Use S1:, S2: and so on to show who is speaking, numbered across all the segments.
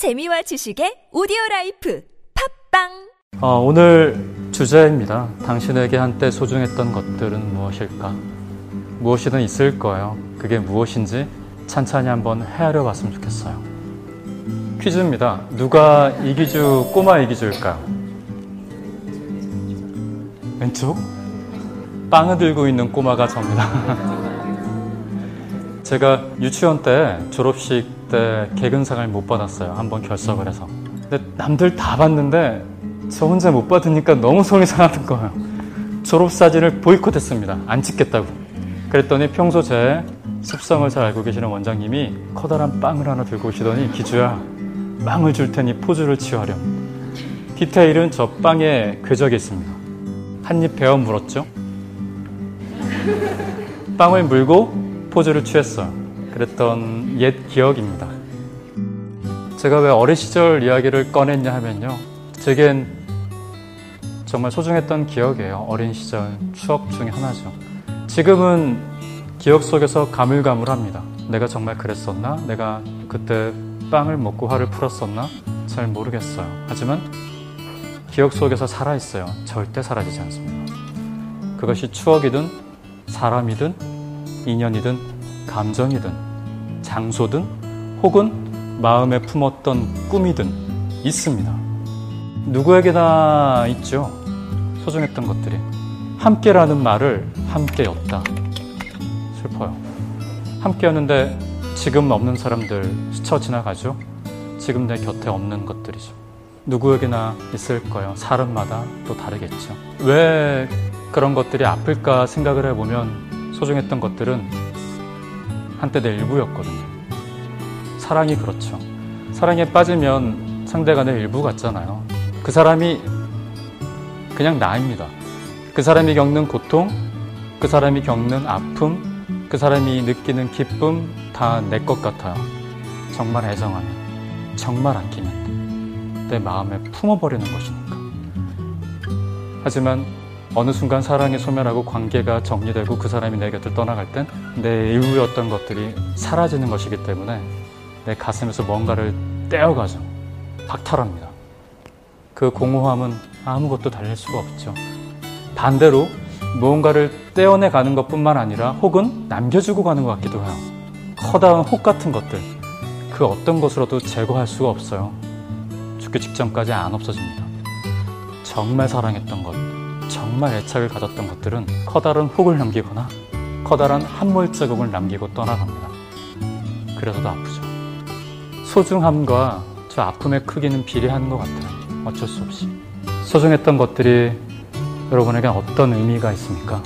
S1: 재미와 지식의 오디오 라이프 팟빵
S2: 어, 오늘 주제입니다. 당신에게 한때 소중했던 것들은 무엇일까? 무엇이든 있을 거예요. 그게 무엇인지 찬찬히 한번 헤아려 봤으면 좋겠어요. 퀴즈입니다. 누가 이기주, 꼬마 이기주일까요? 왼쪽? 빵을 들고 있는 꼬마가 접니다. 제가 유치원 때 졸업식 때 개근상을 못 받았어요. 한번 결석을 해서. 근데 남들 다 받는데 저 혼자 못 받으니까 너무 속이 상하는 거예요. 졸업사진을 보이콧했습니다. 안 찍겠다고. 그랬더니 평소 제 습성을 잘 알고 계시는 원장님이 커다란 빵을 하나 들고 오시더니 기주야 빵을 줄 테니 포즈를 취하렴. 디테일은 저 빵에 궤적이 있습니다. 한 입 베어 물었죠. 빵을 물고 포즈를 취했어요. 그랬던 옛 기억입니다. 제가 왜 어린 시절 이야기를 꺼냈냐 하면요. 제겐 정말 소중했던 기억이에요. 어린 시절 추억 중에 하나죠. 지금은 기억 속에서 가물가물합니다. 내가 정말 그랬었나? 내가 그때 빵을 먹고 화를 풀었었나? 잘 모르겠어요. 하지만 기억 속에서 살아있어요. 절대 사라지지 않습니다. 그것이 추억이든 사람이든 인연이든 감정이든 장소든 혹은 마음에 품었던 꿈이든 있습니다. 누구에게나 있죠. 소중했던 것들이. 함께라는 말을 함께였다. 슬퍼요. 함께였는데 지금 없는 사람들 스쳐 지나가죠. 지금 내 곁에 없는 것들이죠. 누구에게나 있을 거예요. 사람마다 또 다르겠죠. 왜 그런 것들이 아플까 생각을 해보면 소중했던 것들은 한때 내 일부였거든요. 사랑이 그렇죠. 사랑에 빠지면 상대가 내 일부 같잖아요. 그 사람이 그냥 나입니다. 그 사람이 겪는 고통, 그 사람이 겪는 아픔, 그 사람이 느끼는 기쁨 다 내 것 같아요. 정말 애정하면, 정말 아끼면 내 마음에 품어버리는 것이니까. 하지만 어느 순간 사랑이 소멸하고 관계가 정리되고 그 사람이 내 곁을 떠나갈 땐 내 일부였던 것들이 사라지는 것이기 때문에 내 가슴에서 뭔가를 떼어가죠. 박탈합니다. 그 공허함은 아무것도 달랠 수가 없죠. 반대로 무언가를 떼어내 가는 것 뿐만 아니라 혹은 남겨주고 가는 것 같기도 해요. 커다란 혹 같은 것들. 그 어떤 것으로도 제거할 수가 없어요. 죽기 직전까지 안 없어집니다. 정말 사랑했던 것, 정말 애착을 가졌던 것들은 커다란 혹을 남기거나 커다란 함몰 자국을 남기고 떠나갑니다. 그래서도 아프죠. 소중함과 저 아픔의 크기는 비례하는 것 같아요. 어쩔 수 없이. 소중했던 것들이 여러분에게 어떤 의미가 있습니까?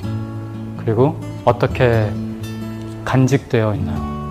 S2: 그리고 어떻게 간직되어 있나요?